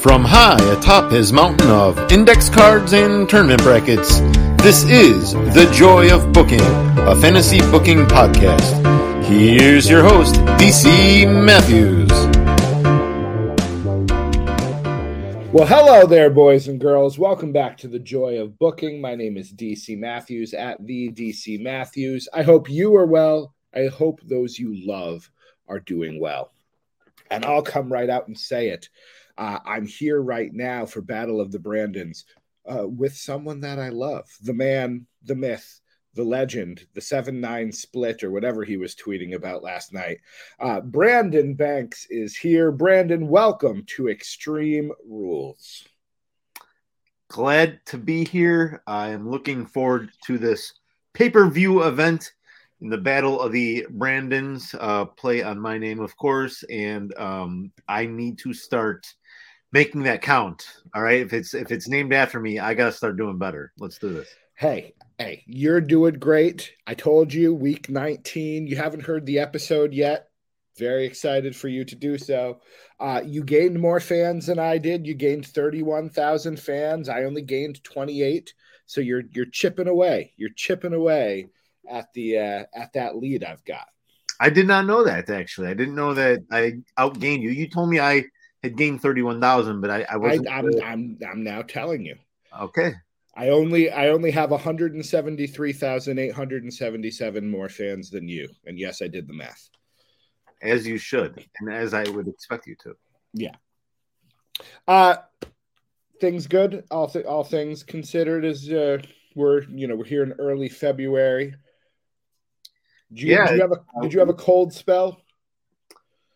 From high atop his mountain of index cards and tournament brackets, this is The Joy of Booking, a fantasy booking podcast. Here's your host, DC Matthews. Well, hello there, boys and girls. Welcome back to the Joy of Booking. My name is DC Matthews at the DC Matthews. I hope you are well. I hope those you love are doing well. And I'll come right out and say it. Uh, I'm here right now for Battle of the Brandons uh, with someone that I love the man, the myth, the legend, the 7 9 split, or whatever he was tweeting about last night. Uh, Brandon Banks is here. Brandon, welcome to Extreme Rules. Glad to be here. I am looking forward to this pay per view event in the Battle of the Brandons. Uh, play on my name, of course, and um, I need to start making that count. All right. If it's if it's named after me, I gotta start doing better. Let's do this. Hey, hey, you're doing great. I told you week 19. You haven't heard the episode yet. Very excited for you to do so. Uh, you gained more fans than I did. You gained 31,000 fans. I only gained 28. So you're you're chipping away. You're chipping away at the uh, at that lead I've got. I did not know that actually. I didn't know that I outgained you. You told me I had gained 31,000, but I, I wasn't. I, I'm, I'm, I'm now telling you. Okay. I only I only have 173,877 more fans than you. And yes, I did the math. As you should, and as I would expect you to. Yeah. Uh things good. All th- all things considered is uh we're you know we're here in early February. Did you, yeah. Did you have a did you have a cold spell?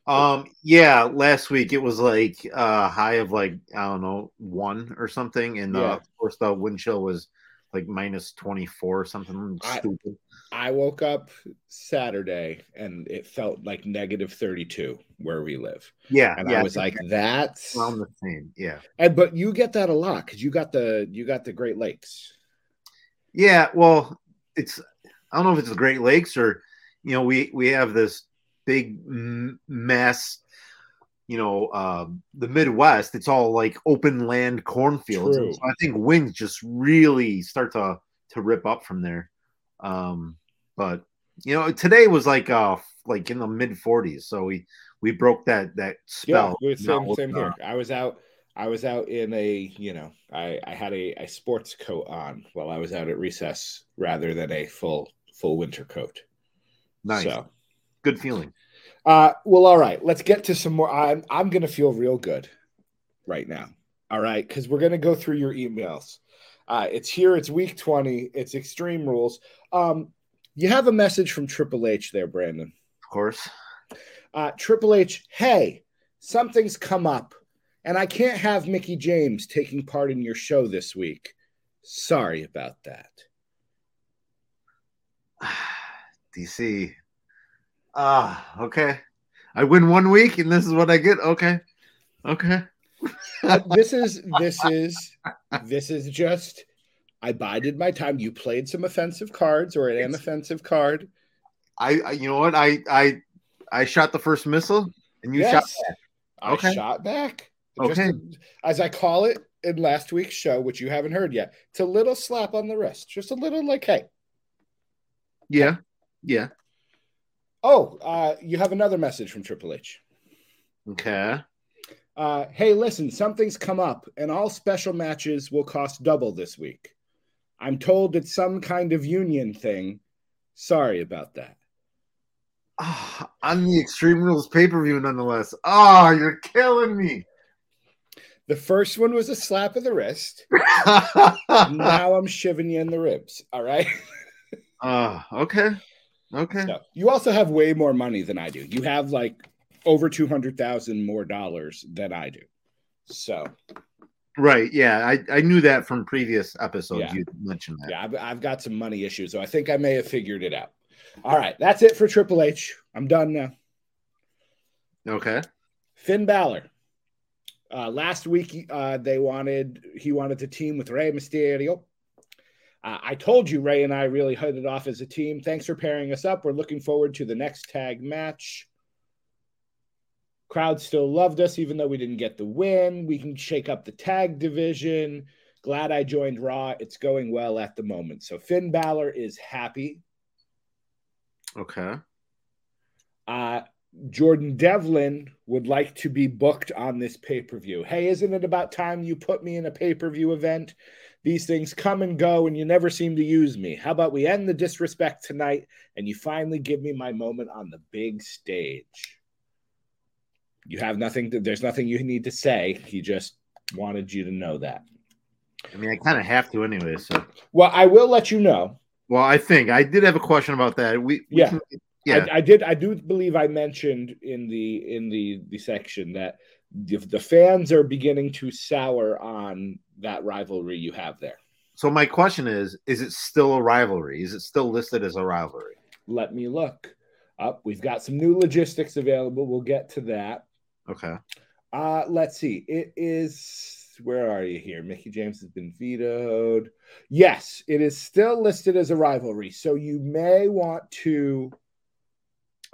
Um, yeah, last week it was like a uh, high of like I don't know one or something, and uh, yeah. of course the wind chill was like minus twenty four or something I, stupid. I woke up Saturday and it felt like negative thirty two where we live. Yeah, and yeah, I was like, that's around the same. Yeah, and but you get that a lot because you got the you got the Great Lakes. Yeah, well, it's I don't know if it's the Great Lakes or you know we we have this big mass you know uh, the midwest it's all like open land cornfields. So i think winds just really start to to rip up from there. Um but you know today was like uh like in the mid 40s so we we broke that that spell. yeah same, same here. i was out i was out in a you know i i had a, a sports coat on while i was out at recess rather than a full full winter coat. Nice. So good feeling. Uh, well, all right. Let's get to some more. I'm I'm gonna feel real good right now. All right, because we're gonna go through your emails. Uh, it's here. It's week twenty. It's Extreme Rules. Um, you have a message from Triple H there, Brandon. Of course. Uh, Triple H. Hey, something's come up, and I can't have Mickie James taking part in your show this week. Sorry about that. DC, Ah, okay. I win one week and this is what I get. Okay. Okay. this is this is this is just I bided my time. You played some offensive cards or an offensive card. I, I, you know what I I I shot the first missile and you yes, shot back. Okay. I shot back. Okay. As I call it in last week's show, which you haven't heard yet, it's a little slap on the wrist. Just a little like, hey. Yeah. Yeah. Oh, uh, you have another message from Triple H. Okay. Uh, hey, listen, something's come up, and all special matches will cost double this week. I'm told it's some kind of union thing. Sorry about that. Oh, on the Extreme Rules pay per view, nonetheless. Oh, you're killing me. The first one was a slap of the wrist. now I'm shiving you in the ribs. All right. uh, okay. Okay. So you also have way more money than I do. You have like over two hundred thousand more dollars than I do. So. Right. Yeah, I, I knew that from previous episodes. Yeah. You mentioned that. Yeah, I've, I've got some money issues, so I think I may have figured it out. All right, that's it for Triple H. I'm done now. Okay. Finn Balor. Uh, last week, uh, they wanted he wanted to team with Rey Mysterio. Uh, I told you Rey and I really hit it off as a team. Thanks for pairing us up. We're looking forward to the next tag match. Crowd still loved us, even though we didn't get the win. We can shake up the tag division. Glad I joined Raw. It's going well at the moment. So Finn Balor is happy. Okay. Uh, Jordan Devlin would like to be booked on this pay per view. Hey, isn't it about time you put me in a pay per view event? These things come and go, and you never seem to use me. How about we end the disrespect tonight and you finally give me my moment on the big stage? You have nothing, to, there's nothing you need to say. He just wanted you to know that. I mean, I kind of have to anyway. So, well, I will let you know. Well, I think I did have a question about that. We, we yeah. Can, yeah, I, I, did. I do believe I mentioned in the in the the section that the, the fans are beginning to sour on that rivalry you have there. So my question is: Is it still a rivalry? Is it still listed as a rivalry? Let me look up. We've got some new logistics available. We'll get to that. Okay. Uh, let's see. It is where are you here? Mickie James has been vetoed. Yes, it is still listed as a rivalry. So you may want to.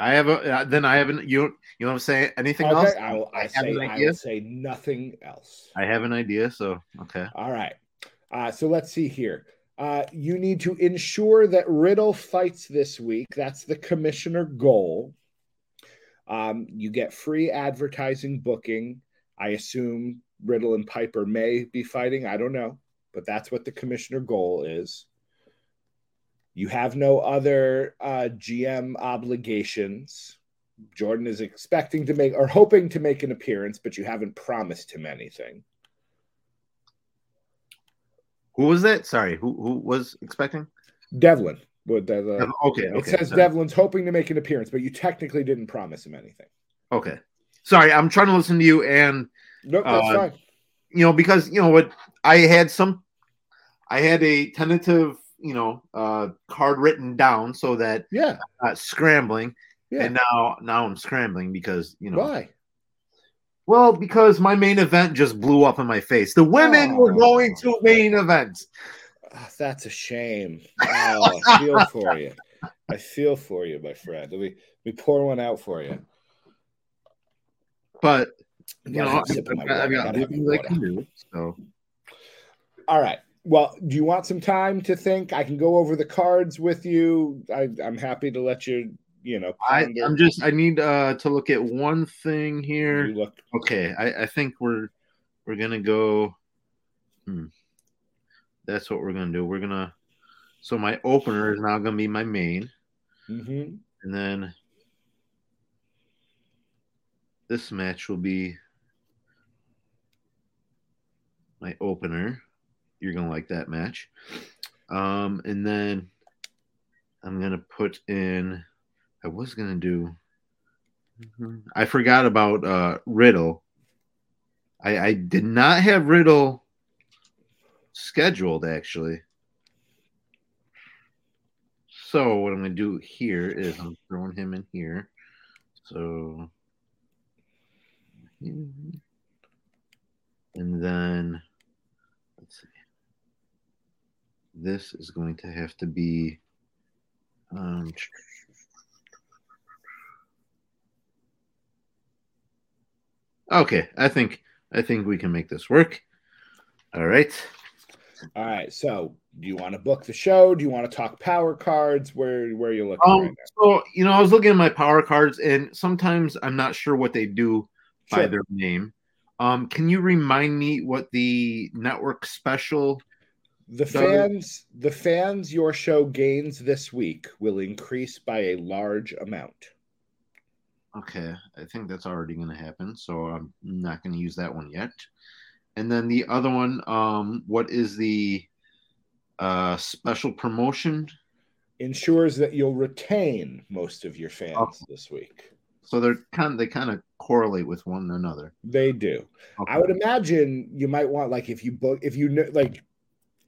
I have a uh, then I haven't you you know what I'm saying anything okay, else? I will I, I say I will say nothing else. I have an idea, so okay. All right. Uh, so let's see here. Uh, you need to ensure that Riddle fights this week. That's the commissioner goal. Um, you get free advertising booking. I assume Riddle and Piper may be fighting. I don't know, but that's what the commissioner goal is. You have no other uh, GM obligations. Jordan is expecting to make or hoping to make an appearance, but you haven't promised him anything. Who was that? Sorry, who who was expecting? Devlin. Uh, okay, It says sorry. Devlin's hoping to make an appearance, but you technically didn't promise him anything. Okay. Sorry, I'm trying to listen to you and Nope, that's Uh, fine. you know because you know what I had some I had a tentative, you know, uh card written down so that Yeah. uh, scrambling Yeah. and now now I'm scrambling because, you know, Why? well, because my main event just blew up in my face. The women were Oh. going to main event. Ah, that's a shame. Oh, I feel for you. I feel for you, my friend. Let me pour one out for you. But I you know, sip of my I've got, I've water. got Gotta have things my I can do. So All right. Well, do you want some time to think? I can go over the cards with you. I, I'm happy to let you, you know, I. I'm just I need uh to look at one thing here. You look Okay, I, I think we're we're gonna go. Hmm. That's what we're gonna do. We're gonna. So my opener is now gonna be my main, mhm. and then this match will be my opener. You're gonna like that match, um, and then I'm gonna put in. I was gonna do. I forgot about uh, Riddle. I, I did not have Riddle scheduled actually. So what I'm gonna do here is I'm throwing him in here. So and then let's see. This is going to have to be um Okay, I think I think we can make this work. All right. All right. So, do you want to book the show? Do you want to talk power cards? Where where are you looking Um, right so you know, I was looking at my power cards, and sometimes I'm not sure what they do now? by their name. Um, can you remind me what the network special? The fans, the fans your show gains this week will increase by a large amount. Okay, I think that's already going to happen, so I'm not going to use that one yet. And then the other one, um, what is the uh, special promotion? Ensures that you'll retain most of your fans Okay. this week. So they're kind of they kind of correlate with one another. They do. Okay. I would imagine you might want like if you book if you know like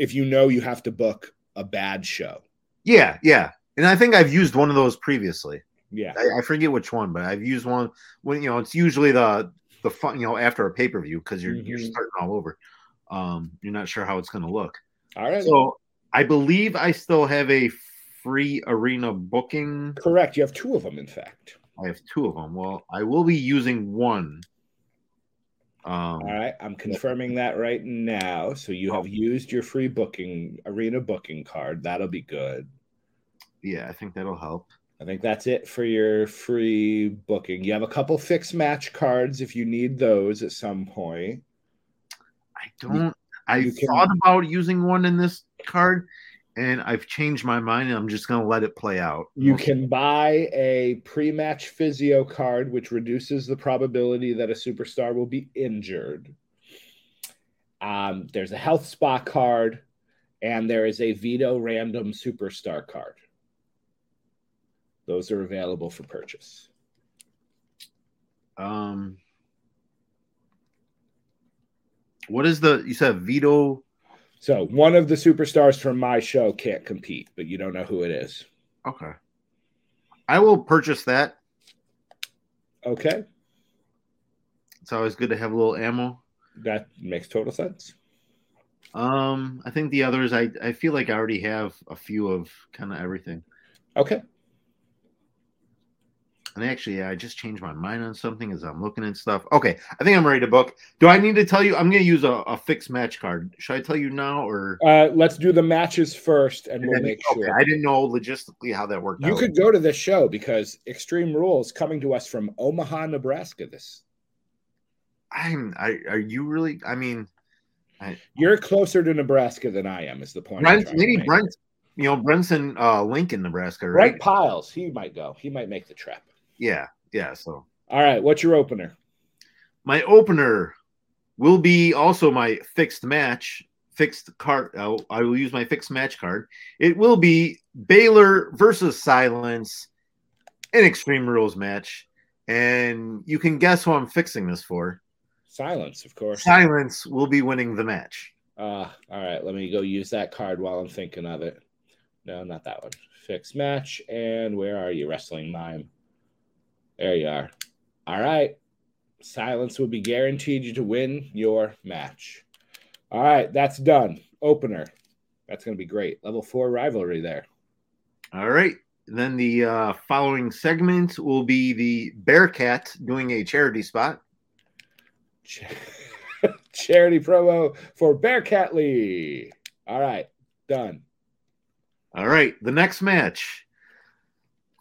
if you know you have to book a bad show. Yeah, yeah. And I think I've used one of those previously. Yeah. I, I forget which one, but I've used one when you know it's usually the the fun you know after a pay per view because you're you're Mhm. starting all over. Um, you're not sure how it's going to look. All right. So I believe I still have a free arena booking. Correct. You have two of them, in fact. I have two of them. Well, I will be using one. Um, All right, I'm confirming that right now. So you have used your free booking arena booking card. That'll be good. Yeah, I think that'll help. I think that's it for your free booking. You have a couple fixed match cards if you need those at some point. I don't. I you can- thought about using one in this card, and I've changed my mind, and I'm just going to let it play out. You can buy a pre-match physio card, which reduces the probability that a superstar will be injured. Um, there's a health spa card, and there is a veto random superstar card. Those are available for purchase. Um, what is the? You said veto. So one of the superstars from my show can't compete, but you don't know who it is. Okay, I will purchase that. Okay, It's always good to have a little ammo. that makes total sense. Um, I think the others, I I feel like I already have a few of kind of everything. Okay, And actually, I just changed my mind on something as I'm looking at stuff. Okay, I think I'm ready to book. Do I need to tell you? I'm going to use a, a fixed match card. Should I tell you now or? uh, let's do the matches first, and we'll Okay, make sure. I didn't know logistically how that worked. You out. could go to this show because Extreme Rules coming to us from Omaha, Nebraska. This I'm. I are you really? I mean, you're closer to Nebraska than I am. Is the point? Brent, maybe. Brent. You know, Brenton, uh, Lincoln, Nebraska, right? Brent Piles. He might go. He might make the trip. Yeah, yeah. So All right. What's your opener? my opener will be also my fixed match, fixed card. I'll, I will use my fixed match card. It will be Balor versus Silence, an Extreme Rules match, and you can guess who I'm fixing this for. Silence, of course. Silence will be winning the match. Uh, all right. Let me go use that card while I'm thinking of it. No, not that one. Fixed match. And where are you, Wrestling Mime? There you are. All right. Silence will be guaranteed you to win your match. All right. That's done. Opener. That's going to be great. Level four rivalry there. All right. Then the uh, following segment will be the Bearcat doing a charity spot. Ch- Charity promo for Bearcat Lee. All right. Done. All right, the next match.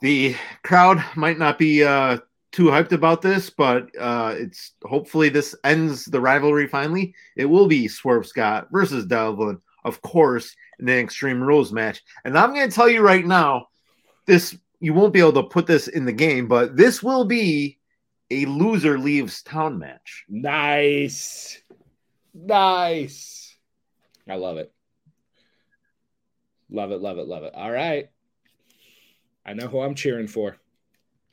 The crowd might not be uh, too hyped about this, but uh, it's hopefully this ends the rivalry finally. It will be Swerve Scott versus Devlin, of course, in the Extreme Rules match. And I'm going to tell you right now, this you won't be able to put this in the game, but this will be a loser leaves town match. Nice. Nice. I love it. Love it, love it, love it. All right. I know who I'm cheering for.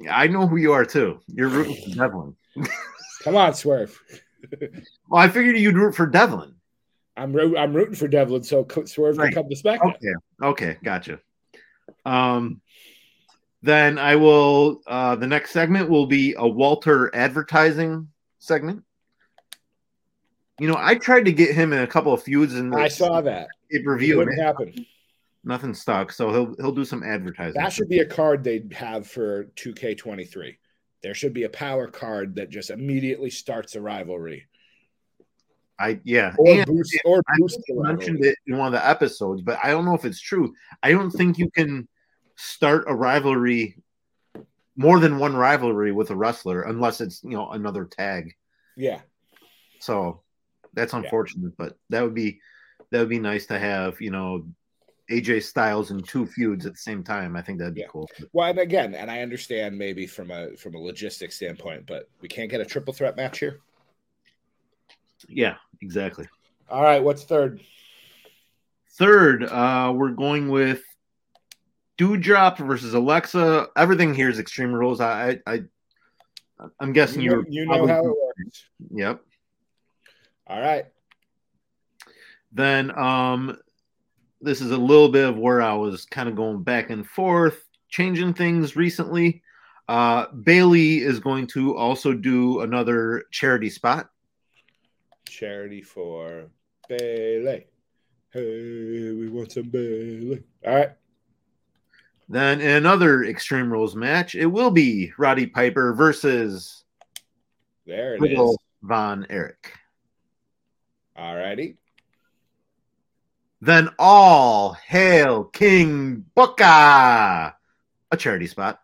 I know who you are too. You're rooting for Devlin. Come on, Swerve. Well, I figured you'd root for Devlin. I'm ro- I'm rooting for Devlin, so Co- Swerve Right. can come to SmackDown. Okay. Okay. Gotcha. Um, then I will. Uh, the next segment will be a Walter advertising segment. You know, I tried to get him in a couple of feuds and I saw that. pay per It view. Nothing stuck, so he'll he'll do some advertising. That should be a card they'd have for 2K23. There should be a power card that just immediately starts a rivalry I yeah. or And boost or boost think the you rivalry. mentioned it in one of the episodes, but I don't know if it's true. I don't think you can start a rivalry more than one rivalry with a wrestler unless it's you know another tag. Yeah, So that's unfortunate, but that would be that would be nice to have, you know, AJ Styles and two feuds at the same time. I think that'd be Yeah. cool. Well, and again, and I understand maybe from a from a logistics standpoint, but we can't get a triple threat match here. Yeah, exactly. All right, what's third? Third, uh, we're going with Doudrop versus Alexa. Everything here is Extreme Rules. I, I, I I'm guessing You know, you're you know how it works. Yep. All right. Then um this is a little bit of where I was kind of going back and forth, changing things recently. Uh Bayley is going to also do another charity spot. Charity for Bayley. Hey, we want some Bayley. All right. Then in another Extreme Rules match, it will be Roddy Piper versus There it is. Riddle Von Erich. All righty. Then all hail King Booker, a charity spot.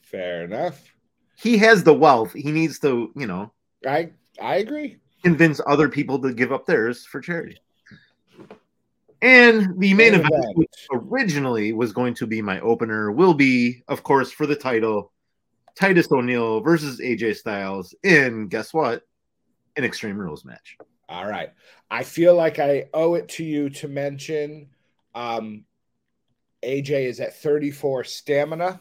Fair enough. He has the wealth. He needs to, you know, I I agree. convince other people to give up theirs for charity. And the main Main event, event. which originally was going to be my opener, will be, of course, for the title, Titus O'Neil versus AJ Styles in guess what? An Extreme Rules match. All right. I feel like I owe it to you to mention um AJ is at 34 stamina.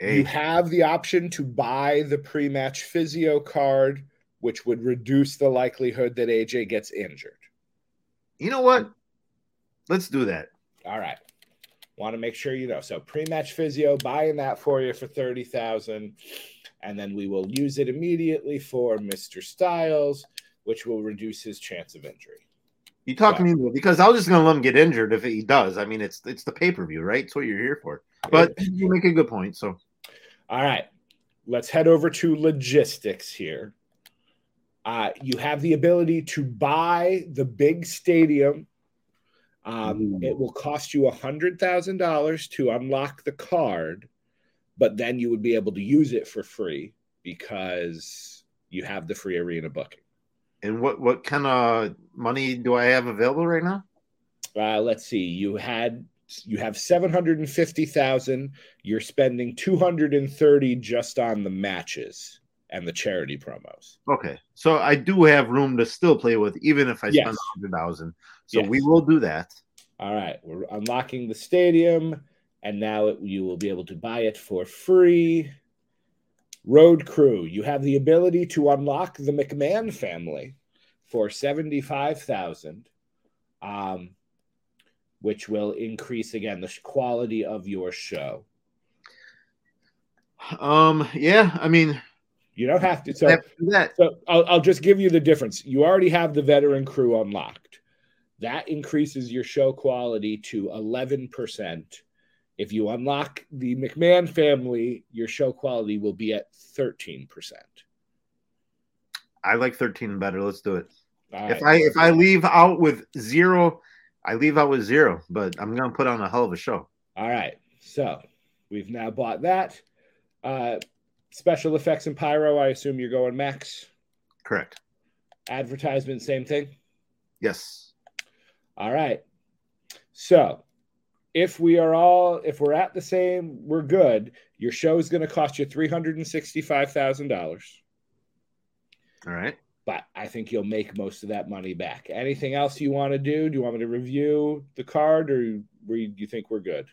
You have the option to buy the pre-match physio card, which would reduce the likelihood that AJ gets injured. you know what? Let's do that. All right. Want to make sure you know. So pre-match physio, buying that for you for 30,000 and then we will use it immediately for Mr. Styles, which will reduce his chance of injury. You talking me into it because I was just gonna let him get injured if he does. I mean, it's it's the pay per view, right? It's what you're here for. But you make a good point. So All right, let's head over to logistics here. Uh, you have the ability to buy the big stadium. Um, Ooh. it will cost you a hundred thousand dollars to unlock the card, but then you would be able to use it for free because you have the free arena booking. and what what kind of money do I have available right now? Uh, let's see. You had you have seven hundred and fifty thousand. You're spending two hundred and thirty just on the matches and the charity promos. Okay, so I do have room to still play with, even if I Yes. spend a hundred thousand. So Yes. we will do that. All right, we're unlocking the stadium, and now it, you will be able to buy it for free. Road Crew, you have the ability to unlock the McMahon family for seventy-five thousand, um, which will increase again the quality of your show. Um, yeah, I mean, You don't have to. So, have to do that. so I'll, I'll just give you the difference. You already have the veteran crew unlocked. That increases your show quality to 11%. If you unlock the McMahon family, your show quality will be at 13%. I like thirteen better. Let's do it. All If right. I if I leave out with zero, I leave out with zero. But I'm gonna put on a hell of a show. All right. So we've now bought that. Uh, special effects and pyro, I assume you're going max. Correct. Advertisement, same thing. Yes. All right. So if we are all if we're at the same, we're good. Your show is going to cost you three hundred and sixty-five thousand dollars, All right. but I think you'll make most of that money back. Anything else you want to do? Do you want me to review the card, or do you think we're good?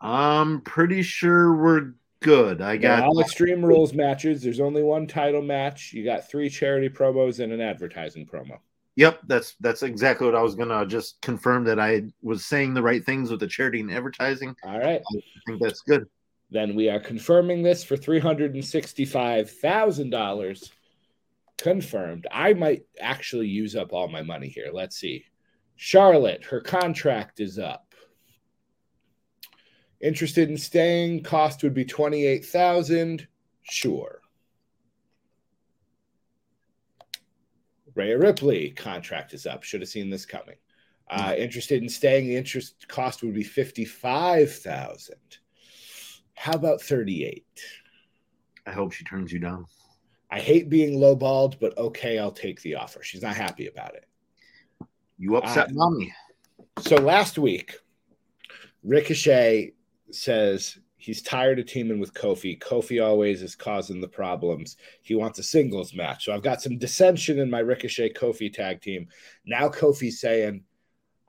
I'm pretty sure we're good. I got all Extreme Rules matches. There's only one title match. You got three charity promos and an advertising promo. Yep, that's that's exactly what I was gonna just confirm that I was saying the right things with the charity and advertising. All right. I think that's good. Then we are confirming this for three hundred and sixty-five thousand dollars. Confirmed. I might actually use up all my money here. Let's see. Charlotte, her contract is up. Interested in staying? Cost would be twenty-eight thousand. Sure. Rhea Ripley contract is up. Should have seen this coming. Uh, interested in staying? The interest cost would be fifty-five thousand. How about thirty-eight? I hope she turns you down. I hate being lowballed, but okay, I'll take the offer. She's not happy about it. You upset Uh, mommy. So last week, Ricochet says he's tired of teaming with Kofi. Kofi always is causing the problems. He wants a singles match. So I've got some dissension in my Ricochet Kofi tag team. Now Kofi's saying,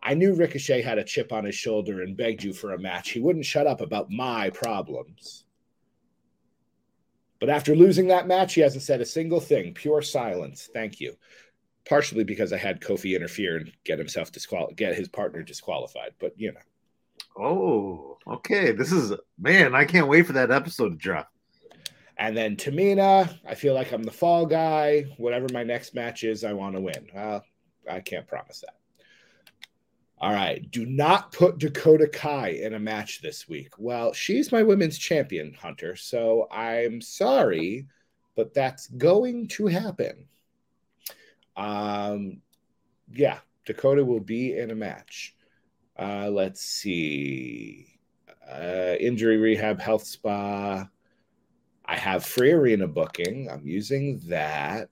I knew Ricochet had a chip on his shoulder and begged you for a match. He wouldn't shut up about my problems. But after losing that match, he hasn't said a single thing. Pure silence. Thank you. Partially because I had Kofi interfere and get himself disqual get his partner disqualified. But you know. Oh, okay. This is man. I can't wait for that episode to drop. And then Tamina, I feel like I'm the fall guy. Whatever my next match is, I want to win. I can't promise that. All right. Do not put Dakota Kai in a match this week. Well, she's my women's champion, Hunter. So I'm sorry, but that's going to happen. Um, yeah, Dakota will be in a match. Uh, let's see. Uh, injury rehab, health spa. I have free arena booking. I'm using that.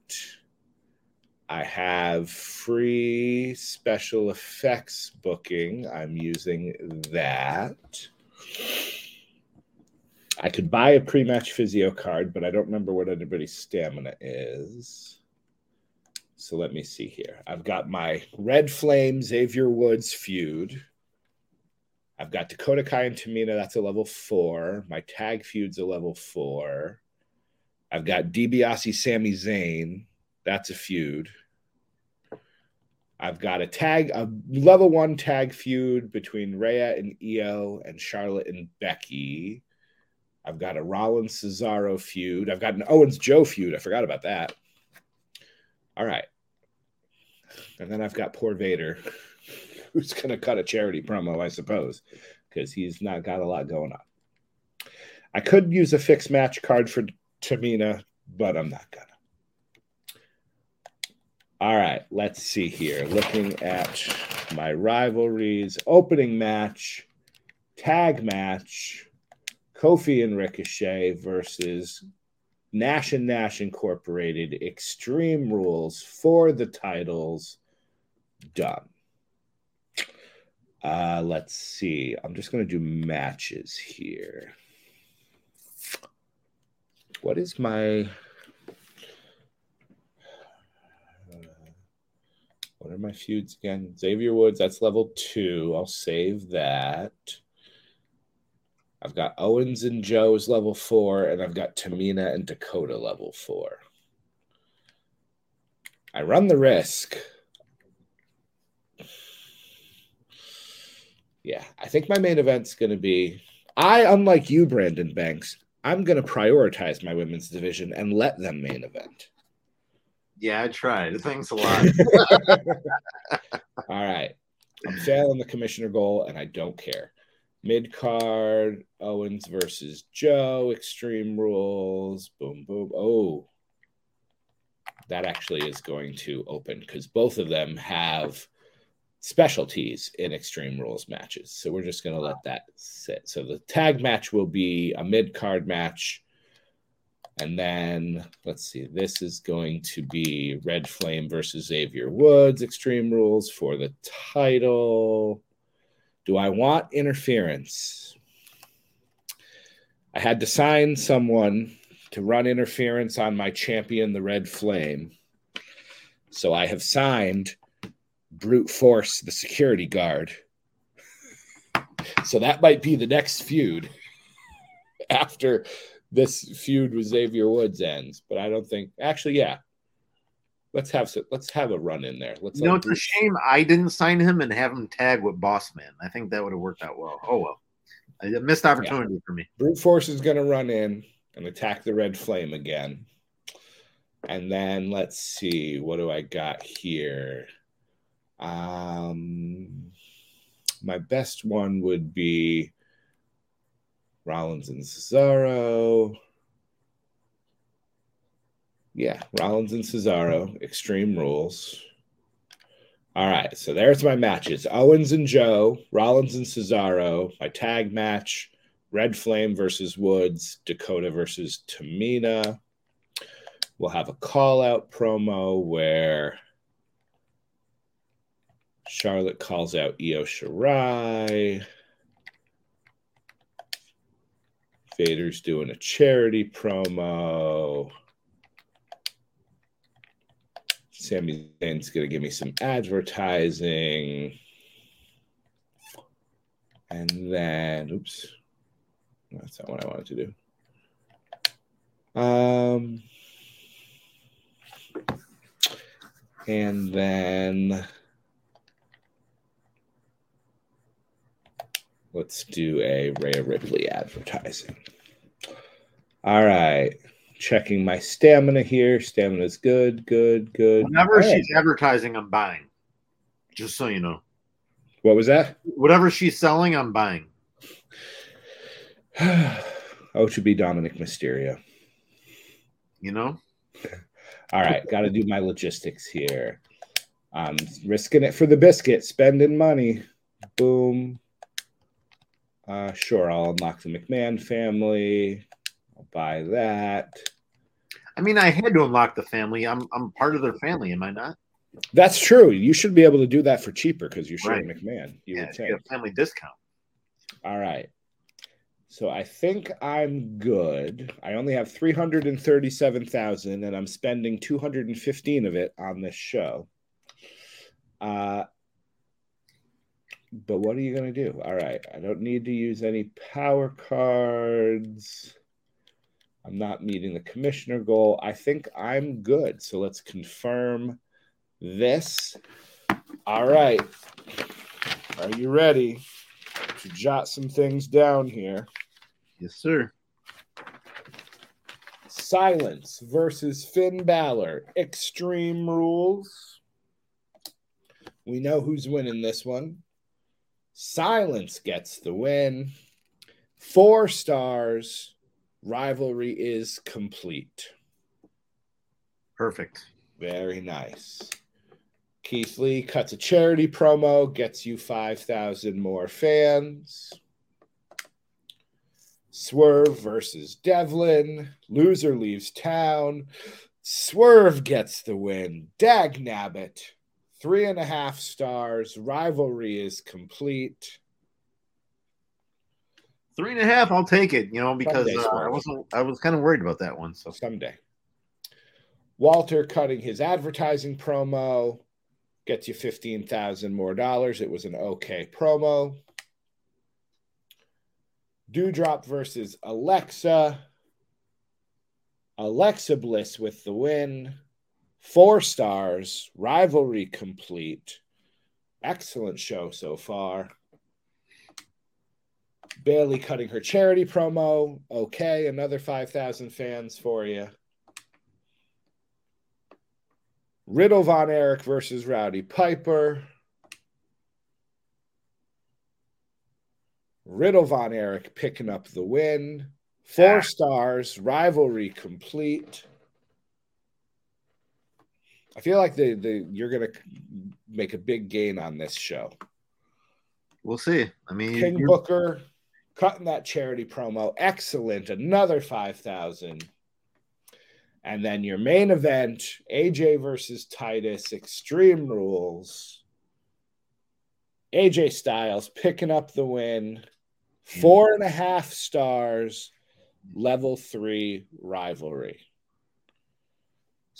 I have free special effects booking. I'm using that. I could buy a pre match physio card, but I don't remember what anybody's stamina is. So let me see here. I've got my Red Flame Xavier Woods feud. I've got Dakota Kai and Tamina. That's a level four. My tag feud's a level four. I've got DiBiase Sami Zayn. That's a feud. I've got a tag, a level one tag feud between Rhea and Io and Charlotte and Becky. I've got a Rollins Cesaro feud. I've got an Owens Joe feud. I forgot about that. All right. And then I've got poor Vader, who's going to cut a charity promo, I suppose, because he's not got a lot going on. I could use a fixed match card for Tamina, but I'm not to. All right, let's see here. Looking at my rivalries, opening match, tag match, Kofi and Ricochet versus Nash and Nash Incorporated, Extreme Rules for the titles. Done. Uh, let's see. I'm just going to do matches here. What is my. What are my feuds again? Xavier Woods, that's level two. I'll save that. I've got Owens and Joe's level four, and I've got Tamina and Dakota level four. I run the risk. Yeah, I think my main event's going to be. I, unlike you, Brandon Banks, I'm going to prioritize my women's division and let them main event. Yeah, I tried. Thanks a lot. All right. I'm failing the commissioner goal, and I don't care. Mid card, Owens versus Joe, Extreme Rules, boom, boom. Oh, that actually is going to open because both of them have specialties in Extreme Rules matches. So we're just going to let that sit. So the tag match will be a mid card match. And then let's see, this is going to be Red Flame versus Xavier Woods, Extreme Rules for the title. Do I want interference? I had to sign someone to run interference on my champion, the Red Flame. So I have signed Brute Force, the security guard. So that might be the next feud after this feud with Xavier Woods ends. But I don't think, actually, yeah, let's have let's have a run in there. Let's. You know, it's a shame I didn't sign him and have him tag with Boss Man. I think that would have worked out well. Oh well, a missed opportunity yeah. for me. Brute Force is going to run in and attack the Red Flame again, and then let's see what do I got here. Um, my best one would be Rollins and Cesaro. Yeah, Rollins and Cesaro, Extreme Rules. All right, so there's my matches Owens and Joe, Rollins and Cesaro, my tag match, Red Flame versus Woods, Dakota versus Tamina. We'll have a call out promo where Charlotte calls out Io Shirai. Vader's doing a charity promo. Sami Zayn's going to give me some advertising. And then, oops, that's not what I wanted to do. Um, and then let's do a Rhea Ripley advertising. All right checking my stamina here. Stamina's good, good, good. Whenever she's advertising, I'm buying. Just so you know. What was that? Whatever she's selling, I'm buying. oh, it should be Dominik Mysterio. You know? All right, got to do my logistics here. I'm risking it for the biscuit, spending money. Boom. Uh, sure, I'll unlock the McMahon family. I'll buy that. I mean, I had to unlock the family. I'm I'm part of their family, am I not? That's true. You should be able to do that for cheaper because you're right. McMahon. You yeah, would think. a family discount. All right. So I think I'm good. I only have 337,000 and I'm spending 215 of it on this show. Uh but what are you going to do? All right. I don't need to use any power cards. I'm not meeting the commissioner goal. I think I'm good. So let's confirm this. All right. Are you ready to jot some things down here? Yes, sir. Silence versus Finn Balor. Extreme rules. We know who's winning this one. Silence gets the win. Four stars. Rivalry is complete. Perfect. Very nice. Keith Lee cuts a charity promo, gets you 5,000 more fans. Swerve versus Devlin. Loser leaves town. Swerve gets the win. Dag Nabbit. Three and a half stars. Rivalry is complete. Three and a half, I'll take it. You know, because uh, I wasn't. I was kind of worried about that one. So someday. Walter cutting his advertising promo gets you 15,000 more dollars. It was an okay promo. Doudrop versus Alexa. Alexa Bliss with the win. Four stars. Rivalry complete. Excellent show so far. Bayley cutting her charity promo. Okay, another 5,000 fans for you. Riddle Von Erich versus Roddy Piper. Riddle Von Erich picking up the win. Four ah. stars, rivalry complete. I feel like the the you're gonna make a big gain on this show. We'll see. I mean, King you're... Booker cutting that charity promo, excellent. Another five thousand. And then your main event, AJ versus Titus, Extreme Rules. AJ Styles picking up the win. Four and a half stars, level three rivalry.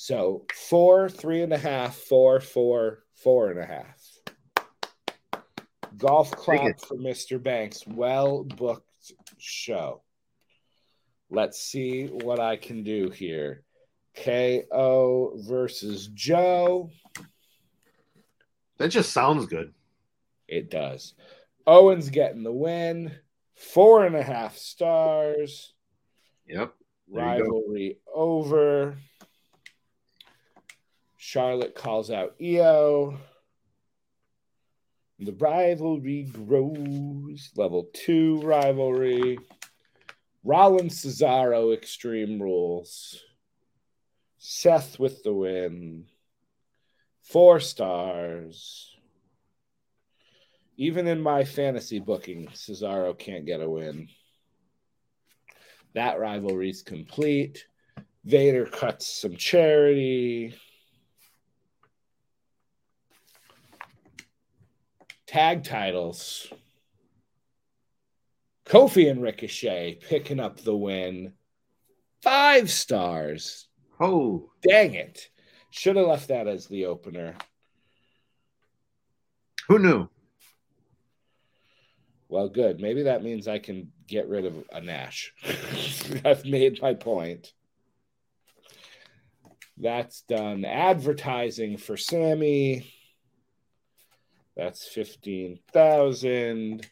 So four, three and a half, four, four, four and a half. Golf clap for Mr. Banks. Well booked show. Let's see what I can do here. KO versus Joe. That just sounds good. It does. Owens getting the win. Four and a half stars. Yep. Rivalry over. Charlotte calls out Io. The rivalry grows. Level two rivalry. Rollins Cesaro Extreme Rules. Seth with the win. Four stars. Even in my fantasy booking, Cesaro can't get a win. That rivalry's complete. Vader cuts some charity. Tag titles. Kofi and Ricochet picking up the win. Five stars. Oh, dang it. Should have left that as the opener. Who knew? Well, good. Maybe that means I can get rid of a Nash. I've made my point. That's done. Advertising for Sami. That's 15,000.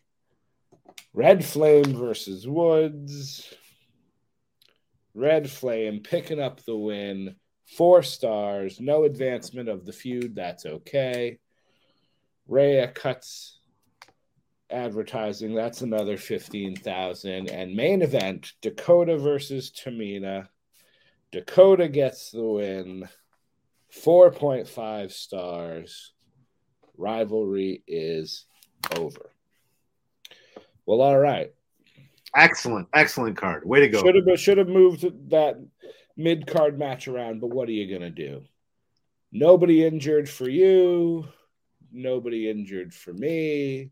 Red Flame versus Woods. Red Flame picking up the win. Four stars. No advancement of the feud. That's okay. Rhea cuts advertising. That's another 15,000. And main event Dakota versus Tamina. Dakota gets the win. 4.5 stars. Rivalry is over. Well, all right. Excellent, excellent card. Way to go. Should have should have moved that mid card match around, but what are you gonna do? Nobody injured for you. Nobody injured for me.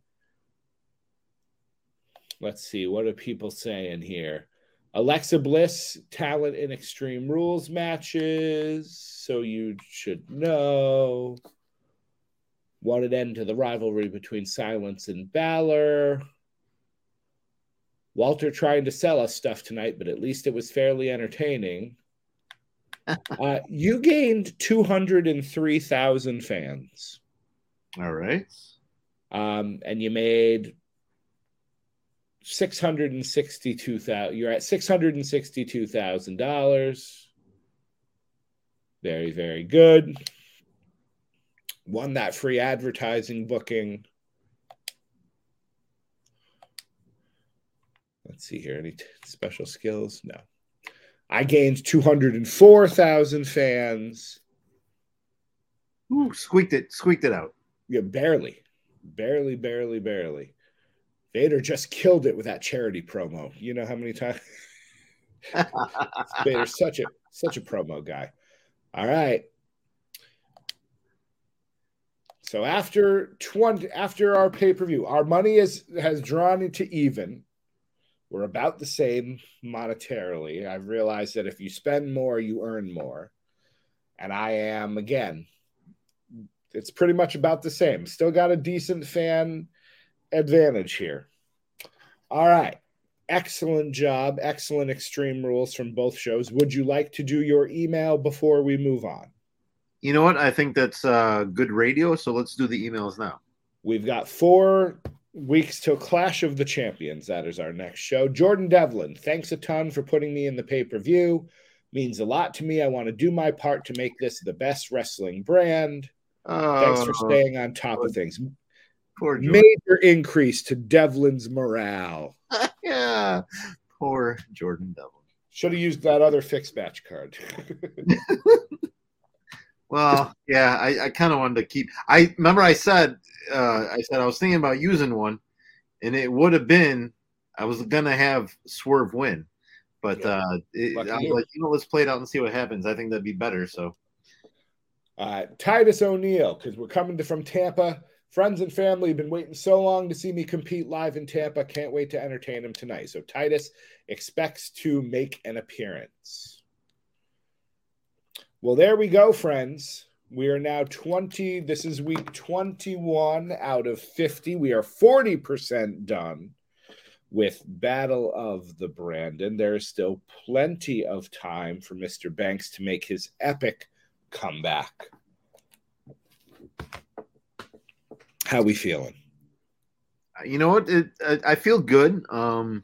Let's see. What are people saying here? Alexa Bliss, talent in Extreme Rules matches. So you should know. What an end to the rivalry between Silence and Balor. Walter trying to sell us stuff tonight, but at least it was fairly entertaining. uh, you gained 203,000 fans. All right. Um, and you made 662,000. You're at $662,000. Very, very good. Won that free advertising booking. Let's see here. Any t- special skills? No. I gained 204,000 fans. Ooh, squeaked it, squeaked it out. Yeah, barely. Barely, barely, barely. Vader just killed it with that charity promo. You know how many times Vader's such a such a promo guy. All right. So after 20 after our pay-per-view, our money is has drawn into even. We're about the same monetarily. I've realized that if you spend more, you earn more. And I am, again, it's pretty much about the same. Still got a decent fan advantage here. All right. Excellent job. Excellent extreme rules from both shows. Would you like to do your email before we move on? You know what? I think that's uh, good radio. So let's do the emails now. We've got four weeks till Clash of the Champions. That is our next show. Jordan Devlin, thanks a ton for putting me in the pay per view. Means a lot to me. I want to do my part to make this the best wrestling brand. thanks for Oh, staying on top of things. Poor. Major increase to Devlin's morale. yeah. Poor Jordan Devlin. Should have used that other fixed match card. Well, yeah, I, I kind of wanted to keep. I remember I said, uh, I said I was thinking about using one, and it would have been I was gonna have Swerve win, but Yeah. uh, it, I was you. like, you know, let's play it out and see what happens. I think that'd be better. So Uh, Titus O'Neil, because we're coming to, from Tampa. Friends and family have been waiting so long to see me compete live in Tampa. Can't wait to entertain them tonight. So Titus expects to make an appearance. Well, there we go, friends. We are now 20. This is week 21 out of 50. We are 40% done with Battle of the Brands. There is still plenty of time for Mr. Banks to make his epic comeback. How we feeling? you know what? It, I, I feel good. Um,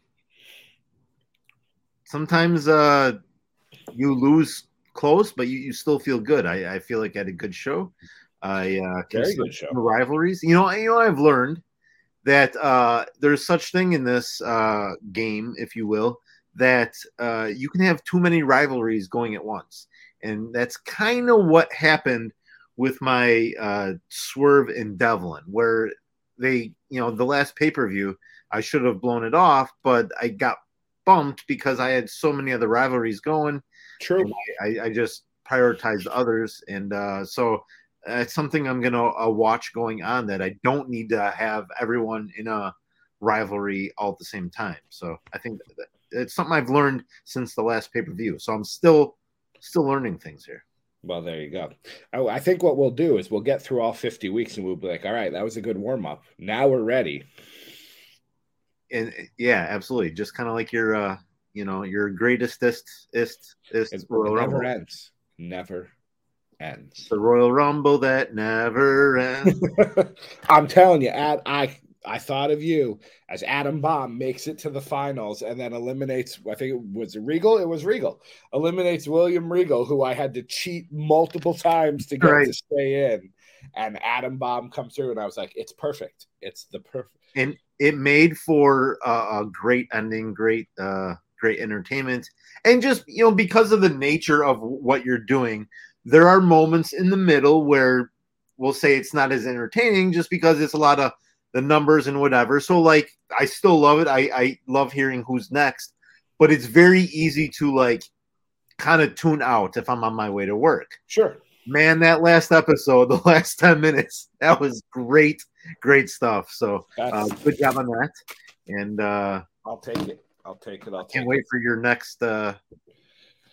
sometimes uh, you lose close, but you, you still feel good. I, I feel like I had a good show. I uh, Very good show. rivalries. You know, you know, I've learned that uh, there's such thing in this uh, game, if you will, that uh, you can have too many rivalries going at once, and that's kind of what happened with my uh, Swerve and Devlin, where they, you know, the last pay per view, I should have blown it off, but I got bumped because I had so many other rivalries going. True. I, I just prioritized others, and uh, so it's something I'm gonna uh, watch going on that I don't need to have everyone in a rivalry all at the same time. So I think that it's something I've learned since the last pay per view. So I'm still still learning things here. Well, there you go. Oh, I think what we'll do is we'll get through all 50 weeks and we'll be like, all right, that was a good warm up. Now we're ready. And yeah, absolutely, just kind of like your uh, you know your greatest ist ist ist It, it Royal never Rumble. ends. Never ends. The Royal Rumble that never ends. I'm telling you, Ad, I I thought of you as Adam Bomb makes it to the finals and then eliminates. I think it was Regal. It was Regal eliminates William Regal, who I had to cheat multiple times to get Right. to stay in. And Adam Bomb comes through, and I was like, "It's perfect. It's the perfect." and it made for a, a great ending, great uh, great entertainment, and just you know because of the nature of what you're doing, there are moments in the middle where we'll say it's not as entertaining just because it's a lot of the numbers and whatever. So like I still love it. I, I love hearing who's next, but it's very easy to like kind of tune out if I'm on my way to work. Sure. Man, that last episode, the last 10 minutes, that was great, great stuff. So uh, good job on that. And uh I'll take it. I'll take it. I'll can't wait it. for your next uh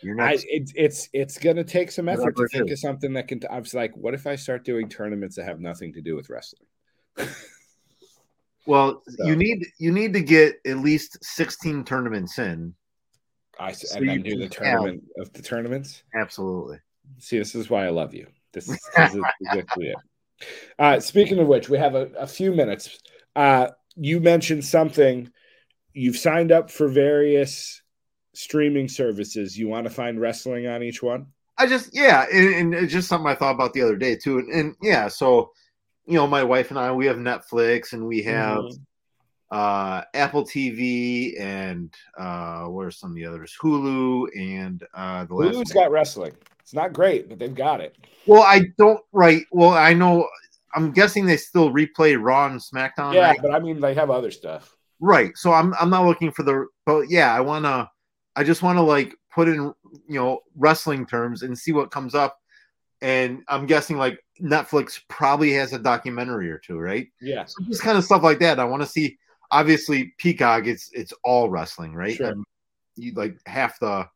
your next I, it, it's it's gonna take some effort to think of something that can I was like, what if I start doing tournaments that have nothing to do with wrestling? well, so. you need you need to get at least 16 tournaments in. I so and then do the tournament have, of the tournaments. Absolutely. See, this is why I love you. This is, this is exactly it. Uh, speaking of which, we have a, a few minutes. Uh, you mentioned something. You've signed up for various streaming services. You want to find wrestling on each one? I just yeah, and, and, it's just something I thought about the other day too. And, and, yeah, so you know, my wife and I we have Netflix and we have mm-hmm. uh Apple TV and uh where's some of the others? Hulu and uh the last Hulu's one. got wrestling. It's not great, but they've got it. Well, I don't right. Well, I know I'm guessing they still replay Raw and SmackDown. Yeah, right? but I mean they have other stuff. Right. So I'm I'm not looking for the but yeah, I wanna I just want to like put in you know wrestling terms and see what comes up. And I'm guessing like Netflix probably has a documentary or two, right? Yeah. So just kind of stuff like that. I want to see. Obviously, Peacock it's it's all wrestling, right? Sure. you like half the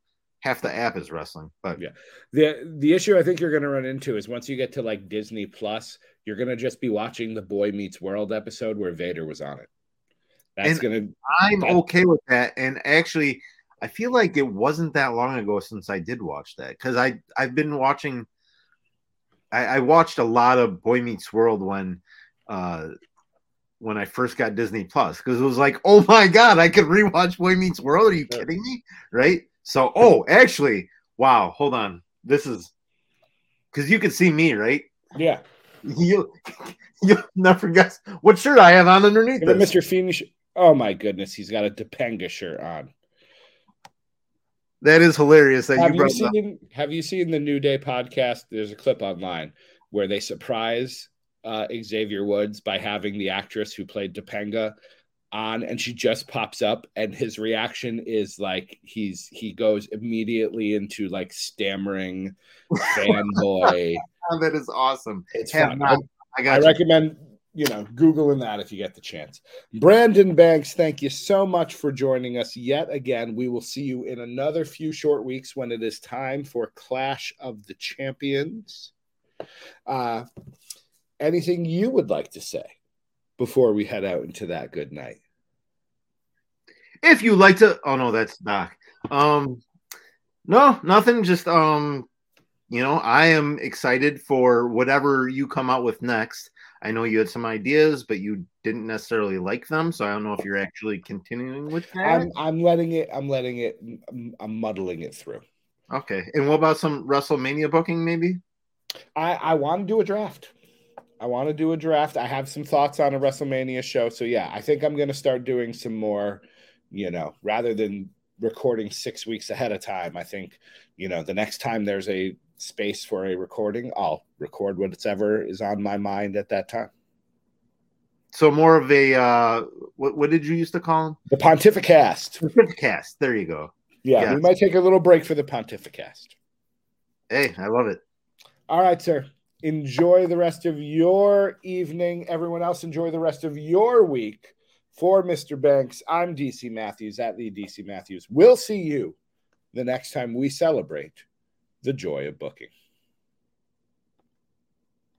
half the app is wrestling. But yeah, the the issue I think you're going to run into is once you get to like Disney Plus, you're going to just be watching the Boy Meets World episode where Vader was on it. That's going to. I'm okay with that, and actually, I feel like it wasn't that long ago since I did watch that because I I've been watching. I, I, watched a lot of Boy Meets World when, uh, when I first got Disney Plus because it was like, oh my god, I could rewatch Boy Meets World. Are you kidding me? Right? So, oh, actually, wow, hold on, this is because you can see me, right? Yeah. You you never guess what shirt I have on underneath. Mr. Fiend. Oh my goodness, he's got a Topanga shirt on. That is hilarious. That have you, you seen? Have you seen the New Day podcast? There's a clip online where they surprise uh, Xavier Woods by having the actress who played Topanga on, and she just pops up, and his reaction is like he's he goes immediately into like stammering fanboy. that is awesome. It's fun. I, I, I recommend you know, Googling that if you get the chance. Brandon Banks, thank you so much for joining us yet again. We will see you in another few short weeks when it is time for Clash of the Champions. Uh, anything you would like to say before we head out into that good night? If you like to, oh no, that's Doc. Um, no, nothing. Just um, you know, I am excited for whatever you come out with next. I know you had some ideas, but you didn't necessarily like them. So I don't know if you're actually continuing with that. I'm, I'm letting it. I'm letting it. I'm, I'm muddling it through. Okay. And what about some WrestleMania booking? Maybe. I I want to do a draft. I want to do a draft. I have some thoughts on a WrestleMania show. So yeah, I think I'm going to start doing some more. You know, rather than recording six weeks ahead of time, I think you know the next time there's a space for a recording, I'll record whatever is on my mind at that time. So more of a uh, what, what did you used to call them? The Pontificast. Pontificast. There you go. Yeah, yes. we might take a little break for the Pontificast. Hey, I love it. All right, sir. Enjoy the rest of your evening. Everyone else, enjoy the rest of your week. For Mr. Banks, I'm DC Matthews at the DC Matthews. We'll see you the next time we celebrate the joy of booking.